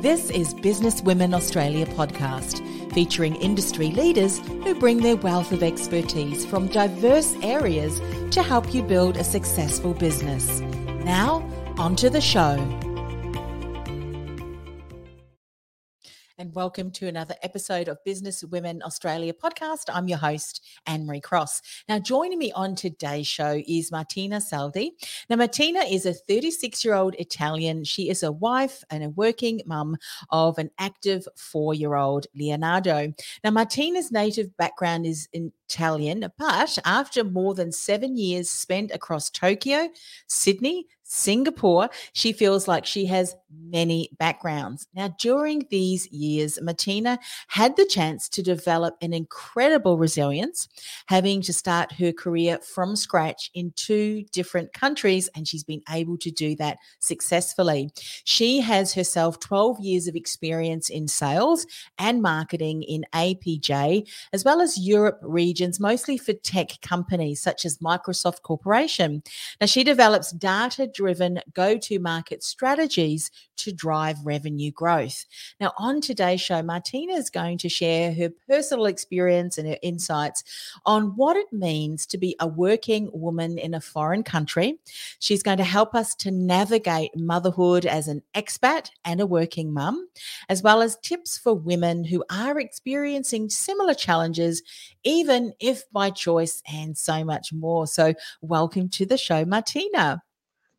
This is Business Women Australia podcast, featuring industry leaders who bring their wealth of expertise from diverse areas to help you build a successful business. Now, onto the show. And welcome to another episode of Business Women Australia podcast. I'm your host, Anne Marie Cross. Now, joining me on today's show is Martina Saldi. Now, Martina is a 36 year old Italian. She is a wife and a working mum of an active four year old Leonardo. Now, Martina's native background is Italian, but after more than seven years spent across Tokyo, Sydney, Singapore, she feels like she has many backgrounds. Now, during these years, Martina had the chance to develop an incredible resilience, having to start her career from scratch in two different countries, and she's been able to do that successfully. She has herself 12 years of experience in sales and marketing in APJ, as well as Europe regions, mostly for tech companies such as Microsoft Corporation. Now, she develops data driven go to market strategies to drive revenue growth. Now, on today's show, Martina is going to share her personal experience and her insights on what it means to be a working woman in a foreign country. She's going to help us to navigate motherhood as an expat and a working mum, as well as tips for women who are experiencing similar challenges, even if by choice, and so much more. So, welcome to the show, Martina.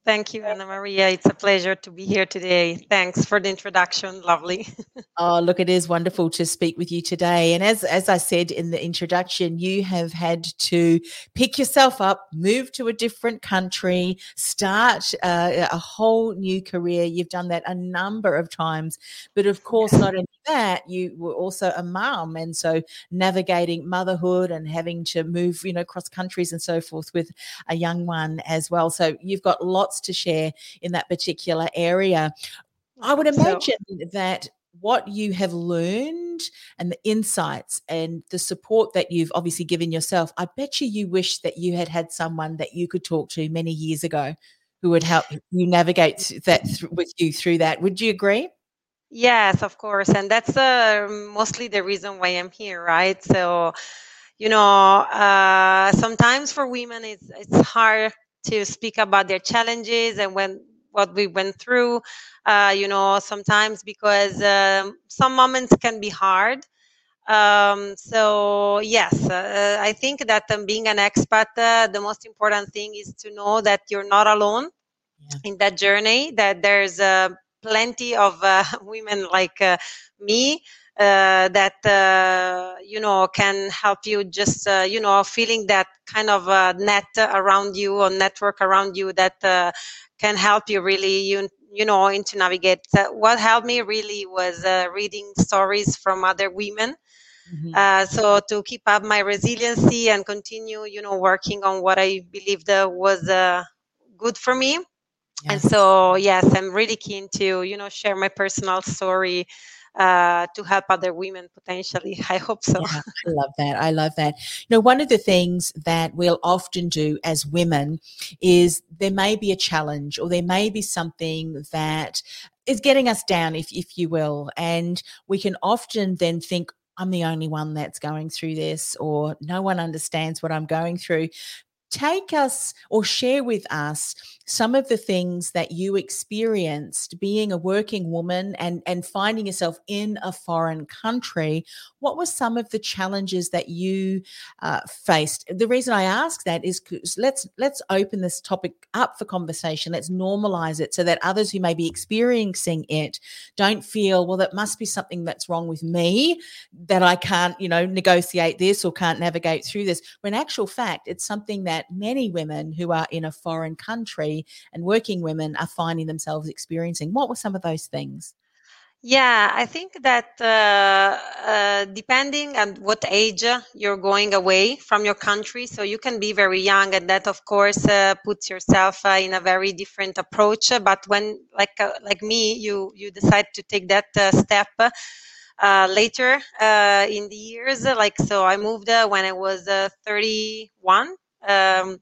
Thank you, Anna Maria. It's a pleasure to be here today. Thanks for the introduction. Lovely. oh, look, it is wonderful to speak with you today. And as as I said in the introduction, you have had to pick yourself up, move to a different country, start uh, a whole new career. You've done that a number of times, but of course, not only that, you were also a mom, and so navigating motherhood and having to move, you know, across countries and so forth with a young one as well. So you've got lots to share in that particular area. I would imagine so, that what you have learned and the insights and the support that you've obviously given yourself, I bet you you wish that you had had someone that you could talk to many years ago who would help you navigate that th- with you through that. Would you agree? Yes, of course. And that's uh, mostly the reason why I'm here, right? So, you know, uh, sometimes for women, it's, it's hard to speak about their challenges and when what we went through uh, you know sometimes because um, some moments can be hard um, so yes uh, i think that um, being an expat uh, the most important thing is to know that you're not alone yeah. in that journey that there's uh, plenty of uh, women like uh, me uh, that uh, you know can help you just uh, you know feeling that kind of net around you or network around you that can help you really you you know into navigate what helped me really was reading stories from other women Mm-hmm. Uh, so to keep up my resiliency and continue, you know, working on what I believed uh, was uh, good for me. Yes. And so, yes, I'm really keen to, you know, share my personal story uh, to help other women potentially. I hope so. Yeah, I love that. I love that. You know, one of the things that we'll often do as women is there may be a challenge or there may be something that is getting us down, if if you will, and we can often then think. I'm the only one that's going through this, or no one understands what I'm going through take us or share with us some of the things that you experienced being a working woman and and finding yourself in a foreign country. What were some of the challenges that you uh, faced? The reason i ask that is because let's let's open this topic up for conversation. Let's normalize it so that others who may be experiencing it don't feel well that must be something that's wrong with me that i can't you know negotiate this or can't navigate through this when actual fact it's something that that many women who are in a foreign country and working women are finding themselves experiencing. What were some of those things? Yeah, I think that uh, uh, depending on what age you're going away from your country, so you can be very young, and that of course uh, puts yourself uh, in a very different approach. But when, like uh, like me, you you decide to take that uh, step later in the years, like so, I moved when I was 31. Um,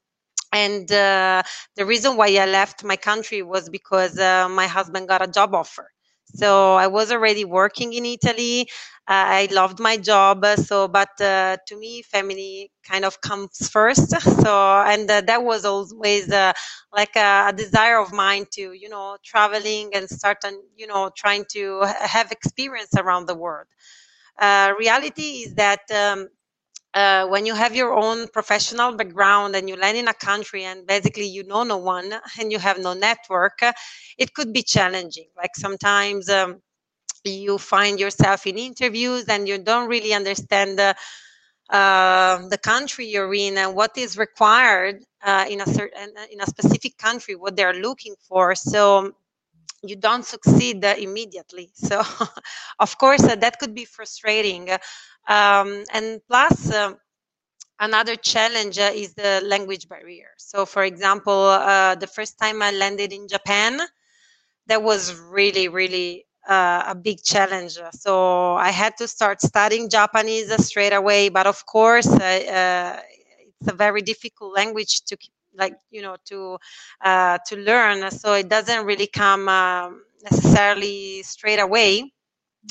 and the reason why I left my country was because my husband got a job offer so I was already working in Italy. Uh, I loved my job. So, but uh, to me, family kind of comes first. So, and uh, that was always uh, like a, a, desire of mine to, you know, traveling and start, and you know, trying to have experience around the world. Uh, reality is that um, uh, when you have your own professional background and you land in a country and basically you know no one and you have no network, uh, it could be challenging. Like sometimes um, you find yourself in interviews and you don't really understand the, uh, the country you're in and what is required uh, in a certain in a specific country, what they're looking for. So you don't succeed immediately. So, of course, uh, that could be frustrating. Um, and plus, uh, another challenge uh, is the language barrier. So, for example, uh, the first time I landed in Japan, that was really, really uh, a big challenge. So, I had to start studying Japanese straight away. But of course, uh, it's a very difficult language to like you know to uh, to learn. So it doesn't really come um, necessarily straight away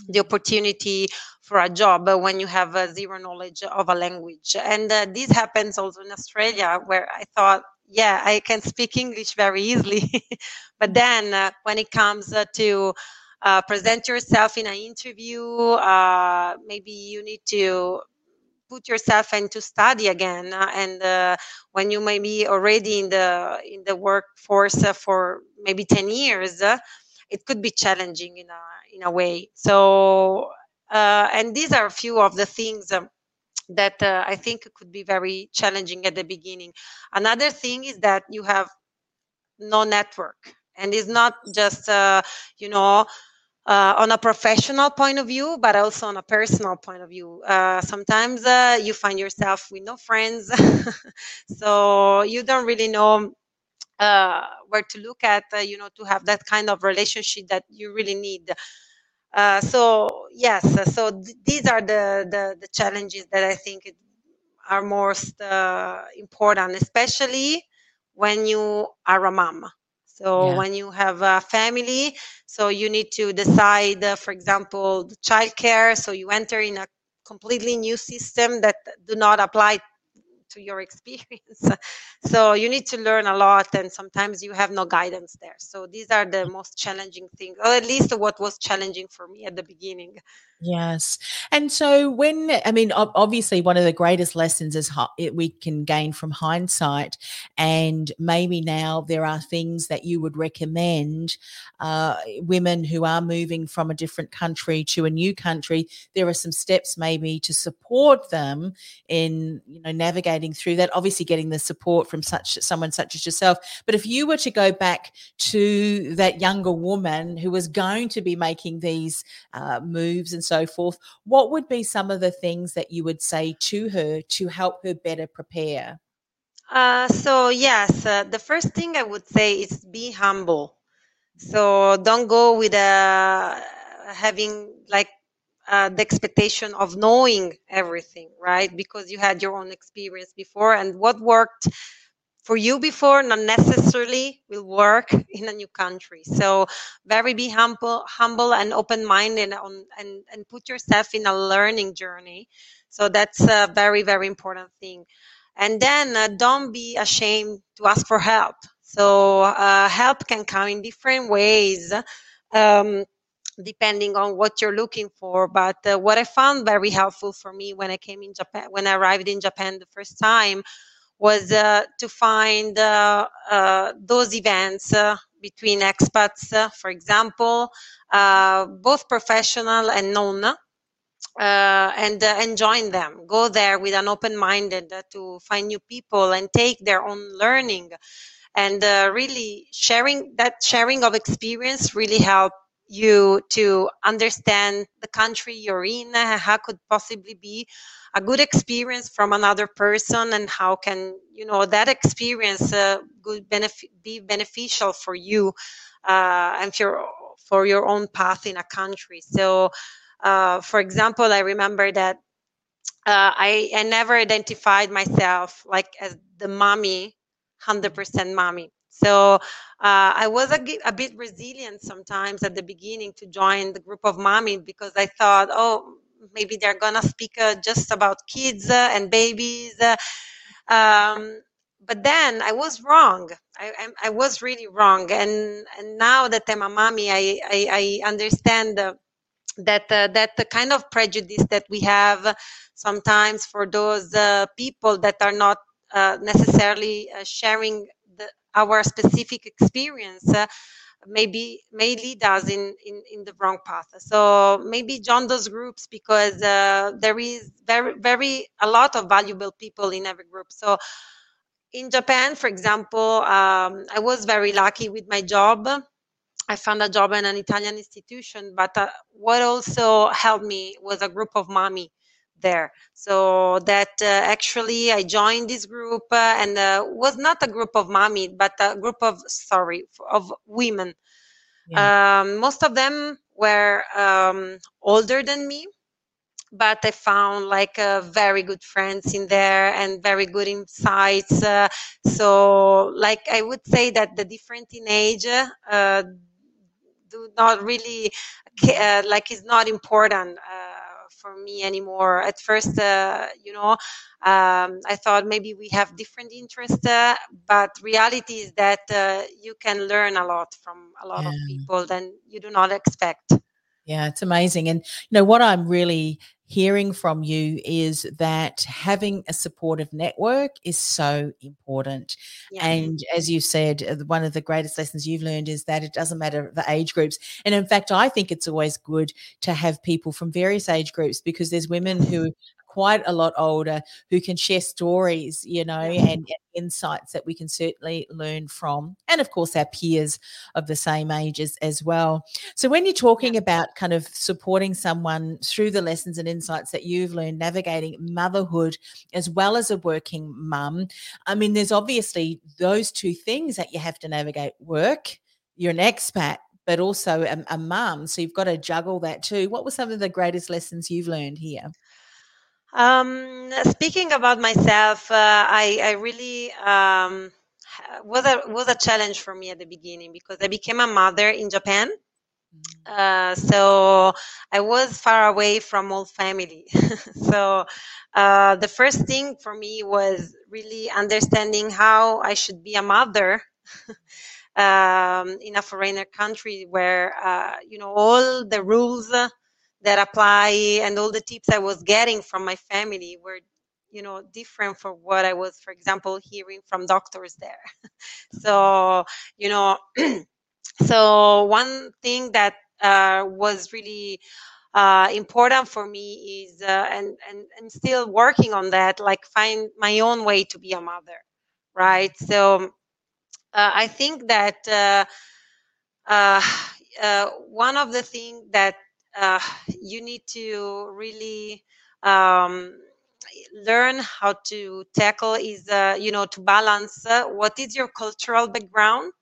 the opportunity for a job when you have uh, zero knowledge of a language. And uh, this happens also in Australia, where I thought, yeah, I can speak English very easily. but then uh, when it comes uh, to uh, present yourself in an interview, uh, maybe you need to put yourself into study again and when you may be already in the in the workforce for maybe 10 years it could be challenging in a in a way. So, uh, and these are a few of the things. Um, that uh, I think could be very challenging at the beginning. Another thing is that you have no network, and it's not just uh, you know uh, on a professional point of view, but also on a personal point of view. Uh, sometimes uh, you find yourself with no friends, so you don't really know uh, where to look at, uh, you know, to have that kind of relationship that you really need. Uh, so yes, uh, so th- these are the, the, the challenges that I think are most uh, important, especially when you are a mom. So yeah. when you have a family, so you need to decide, uh, for example, the childcare. So you enter in a completely new system that do not apply to your experience. so you need to learn a lot, and sometimes you have no guidance there. So these are the most challenging things, or at least what was challenging for me at the beginning. Yes. And so, when I mean, obviously, one of the greatest lessons is we can gain from hindsight. And maybe now there are things that you would recommend uh, women who are moving from a different country to a new country. There are some steps maybe to support them in, you know, navigating through that. Obviously, getting the support from such someone such as yourself. But if you were to go back to that younger woman who was going to be making these uh, moves and so forth, what would be some of the things that you would say to her to help her better prepare? Uh, so, yes, uh, the first thing I would say is be humble. So, don't go with uh, having like uh, the expectation of knowing everything, right? Because you had your own experience before, and what worked for you before not necessarily will work in a new country. So very be humble humble and open-minded on, and, and put yourself in a learning journey. So that's a very very important thing. And then uh, don't be ashamed to ask for help. So uh, help can come in different ways um, depending on what you're looking for. But uh, what i found very helpful for me when i came in japan when i arrived in japan the first time was uh, to find uh, uh, those events between expats, for example, both professional and non uh, and uh, and join them. Go there with an open minded uh, to find new people and take their own learning, and really sharing that sharing of experience really help you to understand the country you're in. How could possibly be a good experience from another person, and how can you know that experience uh, good benefit be beneficial for you uh, and for for your own path in a country. So uh, for example, I remember that uh, I, I never identified myself like as the mommy, 100% mommy. So uh, I was a, a, bit resilient sometimes at the beginning to join the group of mommy because I thought, oh, maybe they're gonna speak uh, just about kids uh, and babies. Uh, um, but then I was wrong. I, I, I, was really wrong. And and now that I'm a mommy, I I, I understand that uh, that the kind of prejudice that we have sometimes for those uh, people that are not uh, necessarily uh, sharing our specific experience uh, maybe may lead us in, in, in the wrong path. So maybe join those groups because uh, there is very very a lot of valuable people in every group. So in japan for example um, i was very lucky with my job. I found a job in an Italian institution, but uh, what also helped me was a group of mommy there. So that uh, actually I joined this group uh, and uh, was not a group of mommy, but a group of sorry of women. Yeah. Um, most of them were um, older than me, but I found like uh, very good friends in there and very good insights. Uh, so, like I would say that the difference in age uh, do not really uh, like is not important uh, for me anymore. At first, uh, you know, um, I thought maybe we have different interests, uh, but reality is that uh, you can learn a lot from a lot yeah. of people than you do not expect. Yeah, it's amazing. And you know what I'm really hearing from you is that having a supportive network is so important. Yeah. And as you said, uh, one of the greatest lessons you've learned is that it doesn't matter the age groups. And in fact, I think it's always good to have people from various age groups because there's women who quite a lot older who can share stories, you know, and, and, insights that we can certainly learn from. And of course, our peers of the same ages as well. So, when you're talking about kind of supporting someone through the lessons and insights that you've learned navigating motherhood as well as a working mum, I mean, there's obviously those two things that you have to navigate work. You're an expat, but also a, a mum. So you've got to juggle that too. What were some of the greatest lessons you've learned here? Um, speaking about myself, uh, I, I really um, was a was a challenge for me at the beginning because I became a mother in Japan. Mm. Uh, so I was far away from all family. so uh, the first thing for me was really understanding how I should be a mother um, in a foreigner country where uh, you know all the rules that apply and all the tips I was getting from my family were you know different from what I was for example hearing from doctors there. So you know so one thing that uh, was really uh, important for me is uh, and, and and still working on that like find my own way to be a mother right? So uh, I think that uh, uh, one of the things that uh, you need to really um, learn how to tackle is uh, you know to balance uh, what is your cultural background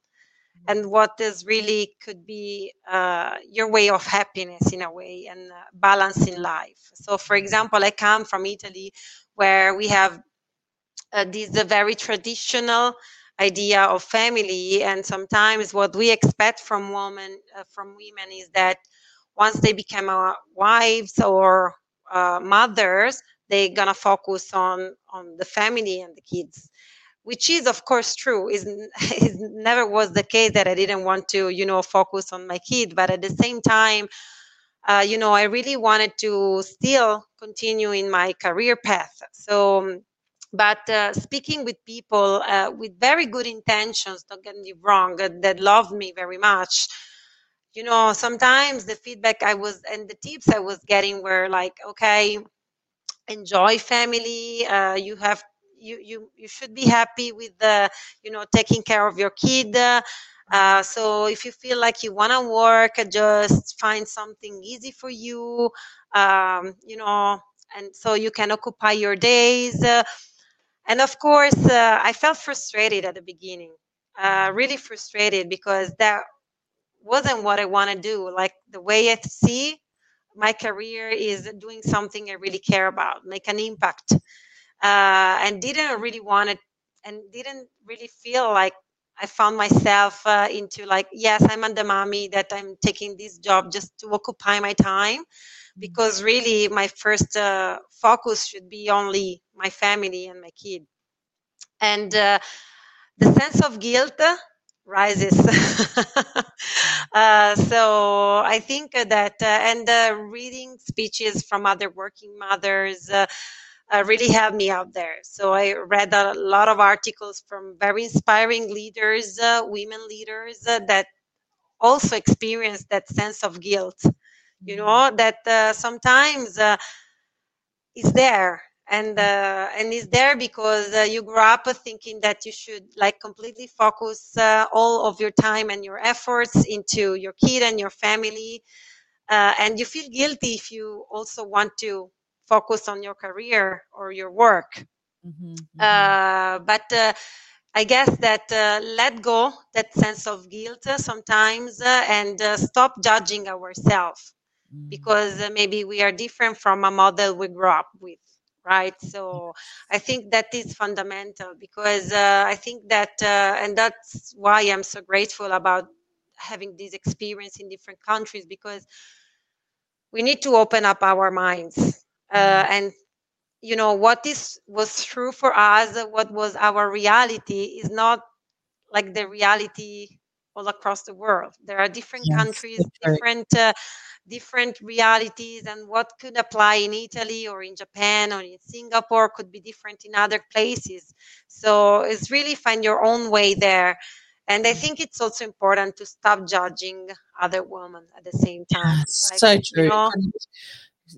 and what is really could be uh, your way of happiness in a way and uh, balance in life. So for example i come from italy where we have uh, this very traditional idea of family and sometimes what we expect from women uh, from women is that once they become uh, wives or uh, mothers, they're gonna focus on on the family and the kids, which is of course true. Is it never was the case that I didn't want to, you know, focus on my kid, but at the same time, uh, you know, I really wanted to still continue in my career path. So. Um, but uh, speaking with people uh, with very good intentions, don't get me wrong, that love me very much, you know sometimes the feedback i was and the tips i was getting were like okay enjoy family uh, you have you you you should be happy with the you know taking care of your kid uh, so if you feel like you want to work just find something easy for you um, you know and so you can occupy your days. Uh, and of course uh, i felt frustrated at the beginning uh, really frustrated because that wasn't what i want to do. Like the way i see my career is doing something I really care about, make an impact, uh, and didn't really want it, and didn't really feel like I found myself uh, into like, yes, I'm the mommy that I'm taking this job just to occupy my time, because really my first uh, focus should be only my family and my kid, and uh, the sense of guilt rises. uh, so I think that, uh, and uh, reading speeches from other working mothers uh, uh, really helped me out there. So I read a lot of articles from very inspiring leaders, uh, women leaders that also experienced that sense of guilt. You mm-hmm. know, that sometimes is there and uh, and is there because uh, you grew up thinking that you should like completely focus uh, all of your time and your efforts into your kid and your family uh, and you feel guilty if you also want to focus on your career or your work mm-hmm, mm-hmm. Uh, but uh, I guess that let go that sense of guilt sometimes and stop judging ourselves mm-hmm. because maybe we are different from a model we grew up with right? So i think that is fundamental because uh, i think that uh, and that's why i'm so grateful about having this experience in different countries because we need to open up our minds uh, mm-hmm. and you know what is was true for us what was our reality is not like the reality all across the world. There are different yes, countries different uh, different realities and what could apply in Italy or in Japan or in Singapore could be different in other places. So it's really find your own way there. And I think it's also important to stop judging other women at the same time. like, so true. You know,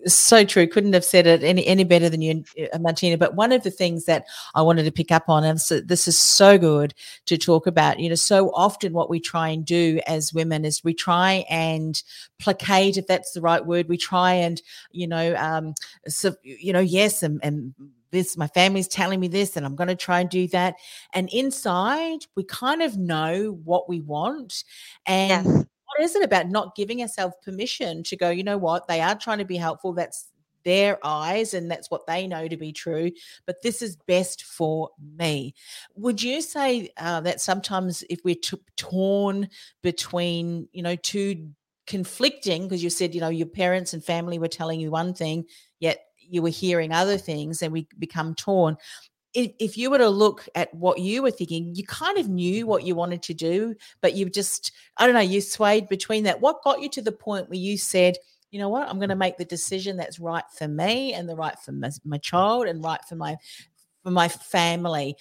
so true. Couldn't have said it any any better than you, uh, Martina. But one of the things that I wanted to pick up on, and so this is so good to talk about. You know, so often what we try and do as women is we try and placate, if that's the right word. We try and you know, um, so you know, yes, and, and this my family's telling me this and i'm going to try and do that and inside we kind of know what we want and yes what is it about not giving ourselves permission to go, you know what, they are trying to be helpful. That's their eyes and that's what they know to be true but this is best for me would you say uh, that sometimes if we're t- torn between you know two conflicting because you said you know your parents and family were telling you one thing yet you were hearing other things and we become torn if, if you were to look at what you were thinking, you kind of knew what you wanted to do, but you just, I don't know, you swayed between that. What got you to the point where you said, you know what, I'm going to make the decision that's right for me and the right for my, my child and right for my for my family.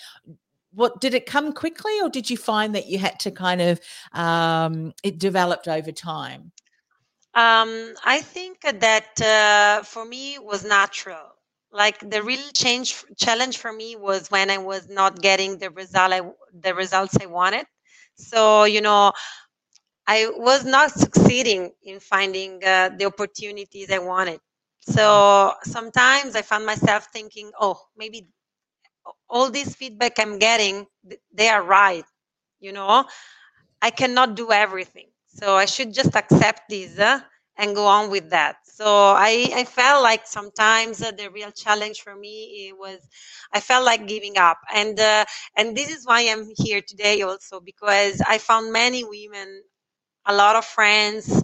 What did it come quickly or did you find that you had to kind of um, it developed over time? Um, i think that uh, for me was natural like the real change challenge for me was when i was not getting the result I, the results i wanted. So you know i was not succeeding in finding uh, the opportunities i wanted. So sometimes i found myself thinking oh maybe all this feedback i'm getting they are right you know? I cannot do everything so i should just accept this uh, and go on with that. So i i felt like sometimes uh, the real challenge for me was i felt like giving up. And uh, and this is why i'm here today also because i found many women a lot of friends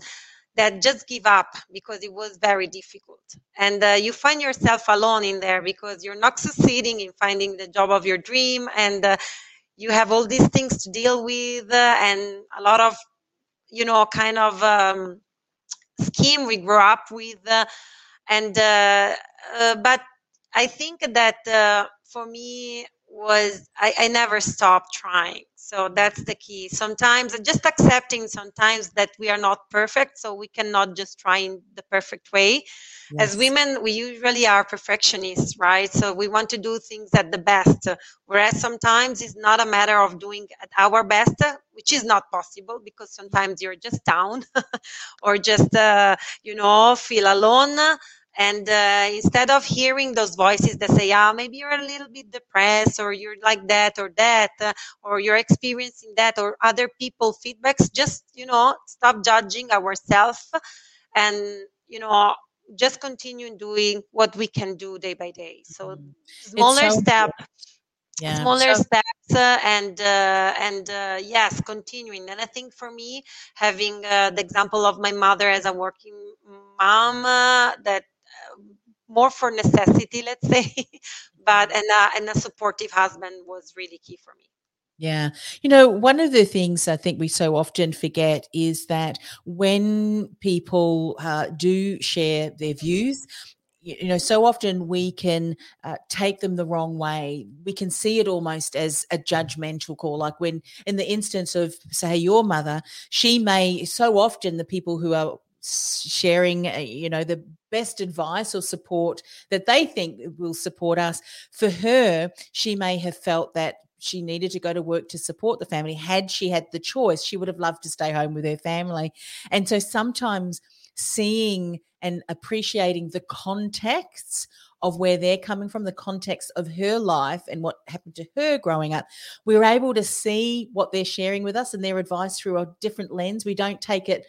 that just give up because it was very difficult. And uh, you find yourself alone in there because you're not succeeding in finding the job of your dream and uh, you have all these things to deal with uh, and a lot of you know kind of um, scheme we grew up with uh, and uh, uh, but i think that for me was I, I never stopped trying. So that's the key. Sometimes just accepting sometimes that we are not perfect so we cannot just try in the perfect way. Yes. as women we usually are perfectionists right? So we want to do things at the best. Whereas sometimes it's not a matter of doing at our best which is not possible because sometimes you're just down or just uh, you know feel alone and uh, instead of hearing those voices that say ah maybe you're a little bit depressed or you're like that or that uh, or you're experiencing that or other people feedbacks just you know stop judging ourselves and you know just continue doing what we can do day by day so mm-hmm. smaller so step yeah. smaller so- steps uh, and uh, and uh, yes continuing and i think for me having uh, the example of my mother as a working mom uh, that more for necessity, let's say, but and a, and a supportive husband was really key for me. Yeah. You know, one of the things I think we so often forget is that when people uh, do share their views, you know, so often we can uh, take them the wrong way. We can see it almost as a judgmental call. Like when, in the instance of, say, your mother, she may, so often the people who are sharing uh, you know the best advice or support that they think will support us. For her she may have felt that she needed to go to work to support the family. Had she had the choice she would have loved to stay home with her family. And so sometimes seeing and appreciating the contexts of where they're coming from, the context of her life and what happened to her growing up, we're able to see what they're sharing with us and their advice through a different lens. We don't take it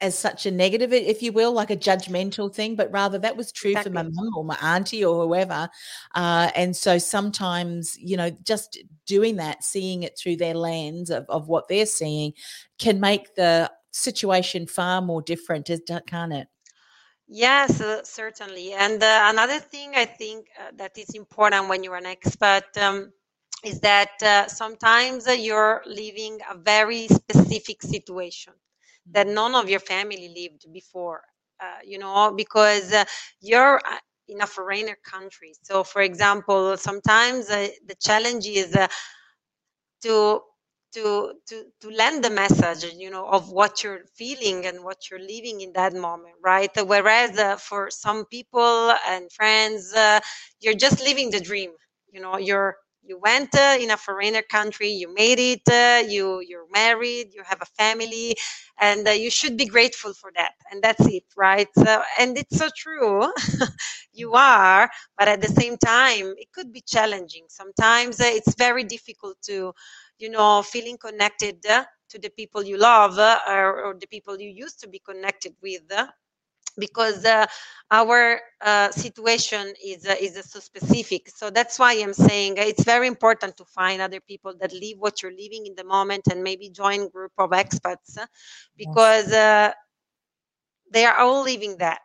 as such a negative, if you will, like a judgmental thing, but rather that was true exactly. for my mum or my auntie or whoever. Uh, and so sometimes, you know, just doing that, seeing it through their lens of, of what they're seeing can make the situation far more different, can't it? Yes, uh, certainly. And uh, another thing I think uh, that is important when you're an expat um, is that uh, sometimes you're living a very specific situation that none of your family lived before uh, you know because uh, you're uh, in a foreigner country. So for example sometimes uh, the challenge is uh, to to to to lend the message you know of what you're feeling and what you're living in that moment right? Whereas uh, for some people and friends you're just living the dream you know you're you went uh, in a foreigner country you made it uh, you you're married you have a family and uh, you should be grateful for that and that's it right? So and it's so true. You are but at the same time it could be challenging. Sometimes uh, it's very difficult to you know feeling connected uh, to the people you love uh, or, or, the people you used to be connected with because uh, our uh, situation is uh, is so specific. So that's why I'm saying it's very important to find other people that live what you're living in the moment and maybe join group of expats uh, because uh, they are all living that.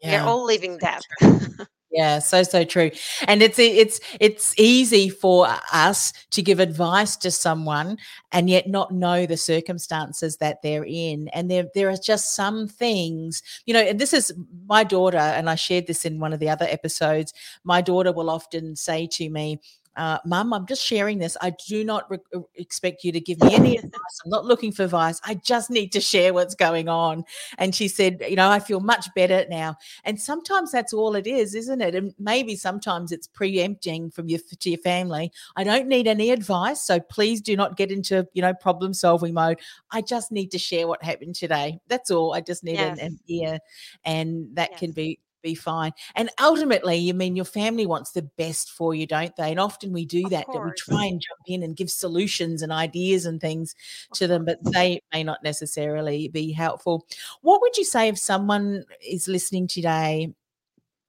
Yeah. They're all living that. Yeah, so so true. And it's it's it's easy for us to give advice to someone and yet not know the circumstances that they're in. And there there are just some things, you know, and this is my daughter and I shared this in one of the other episodes. My daughter will often say to me, uh, Mum, I'm just sharing this. I do not re- uh, expect you to give me any advice. I'm not looking for advice. I just need to share what's going on. And she said, You know, I feel much better now. And sometimes that's all it is, isn't it? And maybe sometimes it's preempting from your to your family. I don't need any advice. So please do not get into, you know, problem solving mode. I just need to share what happened today. That's all. I just need yes. an, an, ear. And that yes. can be be fine. And ultimately, you mean your family wants the best for you, don't they? And often we do that, that we try and jump in and give solutions and ideas and things of to them, but they may not necessarily be helpful. What would you say if someone is listening today?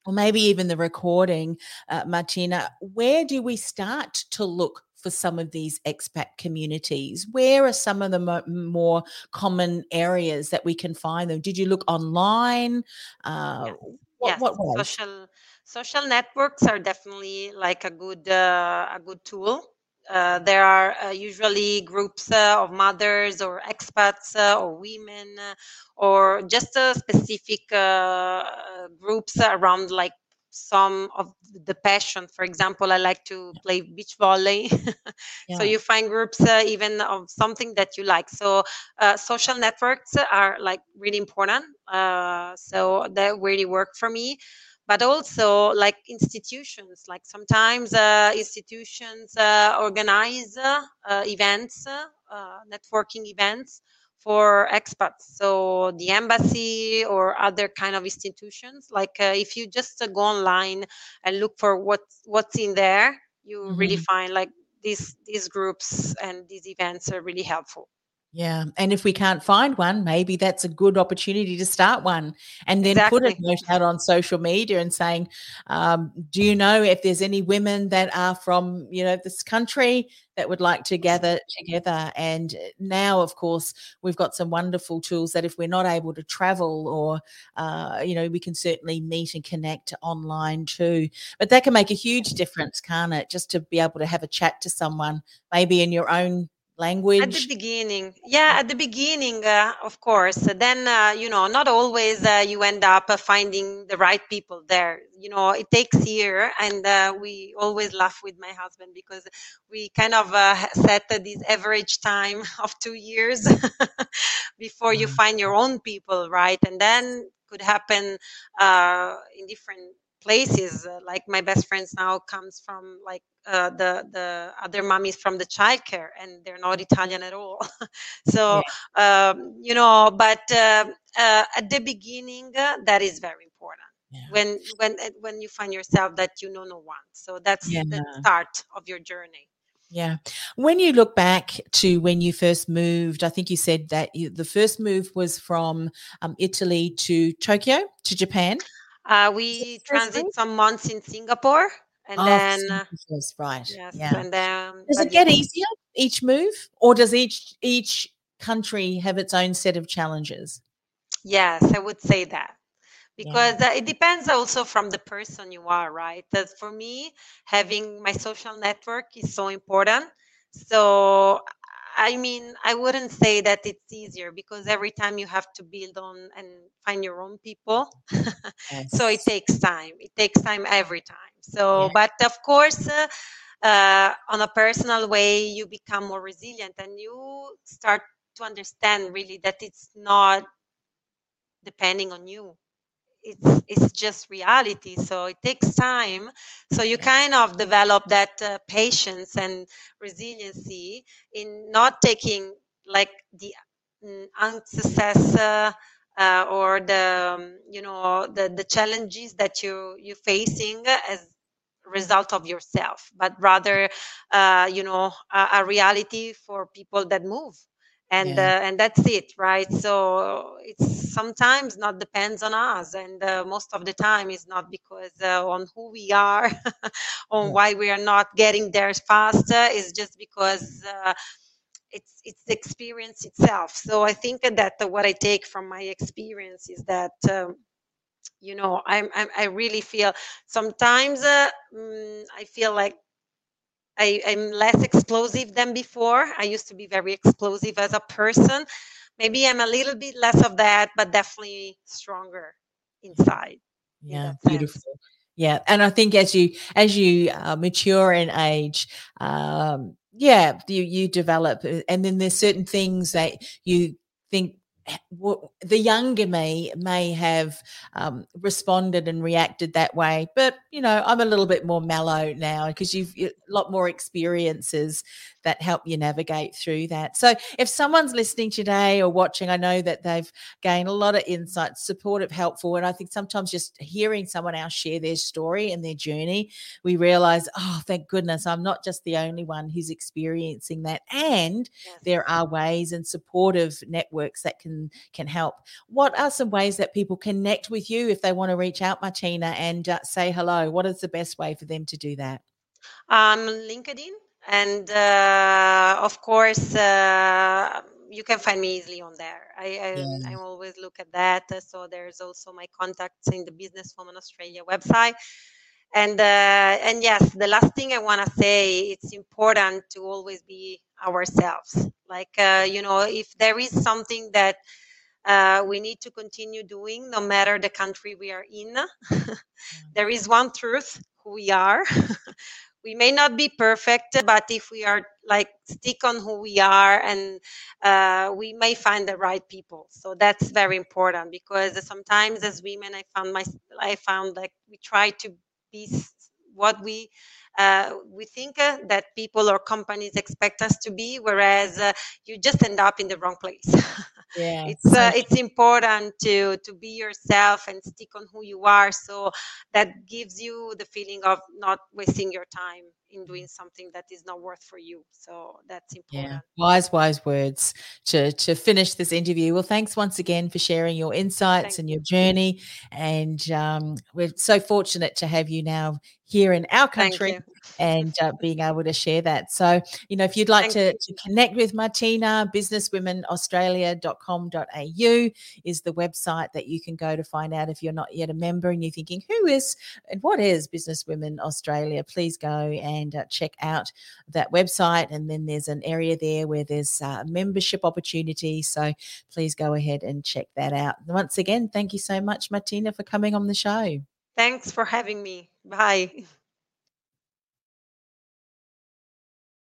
Or maybe even the recording, uh, Martina, where do we start to look for some of these expat communities? Where are some of the mo- more common areas that we can find them? Did you look online? Uh, what, yes, what way? social social networks are definitely like a good uh, a good tool. Uh, there are uh, usually groups uh, of mothers or expats uh, or women uh, or just specific groups around like some of the passion. For example, I like to play beach volley. Yeah. so you find groups uh, even of something that you like. So uh, social networks are like really important. Uh, so that really work for me. But also like institutions, like sometimes uh, institutions uh, organize uh, uh, events, uh, networking events for expats so the embassy or other kind of institutions like uh, if you just uh, go online and look for what what's in there you really Mhm. find like these these groups and these events are really helpful Yeah. And if we can't find one, maybe that's a good opportunity to start one and then put a note out on social media and saying, um, do you know if there's any women that are from, you know, this country that would like to gather together? And uh, now, of course, we've got some wonderful tools that if we're not able to travel or, uh, you know, we can certainly meet and connect online too. But that can make a huge difference, can't it? Just to be able to have a chat to someone, maybe in your own Language at the beginning, yeah, at the beginning, uh, of course. Then, uh, you know, not always uh, you end up uh, finding the right people there. You know, it takes year, and uh, we always laugh with my husband because we kind of uh, set uh, this average time of two years before you find your own people, right? And then could happen uh, in different places. Uh, like my best friends now comes from like uh, the the other mummies from the childcare, and they're not Italian at all. Yeah. so um, you know, but uh, uh, at the beginning, uh, that is very important. Yeah. When when uh, when you find yourself that you know no one, so that's Yeah. the start of your journey. Yeah. When you look back to when you first moved, I think you said that you, the first move was from um, Italy to Tokyo to Japan. Uh, we transit some months in Singapore, and Oh, then uh, Singapore first, right. yes, Yeah. and then Does it get easier each move or does each each country have its own set of challenges? yes, I would say that. Because uh, it depends also from the person you are right that for me having my social network is so important so i mean i wouldn't say that it's easier because every time you have to build on and find your own people so it takes time. It takes time every time. Yeah. so but of course uh, uh, on a personal way you become more resilient and you start to understand really that it's not depending on you it's it's just reality. So it takes time. So you kind of develop that uh, patience and resiliency in not taking like the mm, unsuccess uh, uh, or the um, you know the the challenges that you you're facing as a result of yourself but rather uh, you know a, a reality for people that move and Yeah. uh, and that's it right? So it's sometimes not depends on us and uh, most of the time it's not because uh, on who we are on why we are not getting there faster it's just because uh, it's it's the experience itself. So i think that what i take from my experience is that um, you know I'm, I'm i really feel sometimes uh, mm, i feel like I, I'm less explosive than before. I used to be very explosive as a person. Maybe I'm a little bit less of that, but definitely stronger Yeah. inside in Yeah. sense. Beautiful. Yeah. And I think as you as you uh, mature in age, um, yeah, you you develop, uh, and then there's certain things that you think the younger me may have um, responded and reacted that way, but you know I'm a little bit more mellow now because you've a lot more experiences that help you navigate through that. So if someone's listening today or watching, I know that they've gained a lot of insights, supportive, helpful, and I think sometimes just hearing someone else share their story and their journey, we realize, oh, thank goodness, I'm not just the only one who's experiencing that, and Yes. there are ways and supportive networks that can can help. What are some ways that people connect with you if they want to reach out, Martina, and uh, say hello? What is the best way for them to do that? Um, LinkedIn, and uh, of course, uh, you can find me easily on there. I, I I always look at that. uh, So there's also my contacts in the Business Businesswoman Australia website. And uh, and yes, the last thing I want to say, it's important to always be ourselves. Like uh, you know, if there is something that uh, we need to continue doing no matter the country we are in. there is one truth who we are. we may not be perfect, but if we are like stick on who we are and uh, we may find the right people. So that's very important because sometimes as women, I found my, I found like we try to be what we uh, we think uh, that people or companies expect us to be, whereas uh, you just end up in the wrong place. Yeah, it's uh, it's important to to be yourself and stick on who you are. So that gives you the feeling of not wasting your time in doing something that is not worth for you. So that's important. Yeah, wise, wise words to to finish this interview. Well, thanks once again for sharing your insights and your journey. And um, we're so fortunate to have you now here in our country and uh, being able to share that. So, you know, if you'd like to, to, connect with Martina, businesswomenaustralia.com.au is the website that you can go to find out if you're not yet a member and you're thinking, who is and what is Businesswomen Australia? Please go and uh, check out that website. And then there's an area there where there's uh, membership opportunities. So please go ahead and check that out. Once again, thank you so much, Martina, for coming on the show. Thanks for having me. Bye.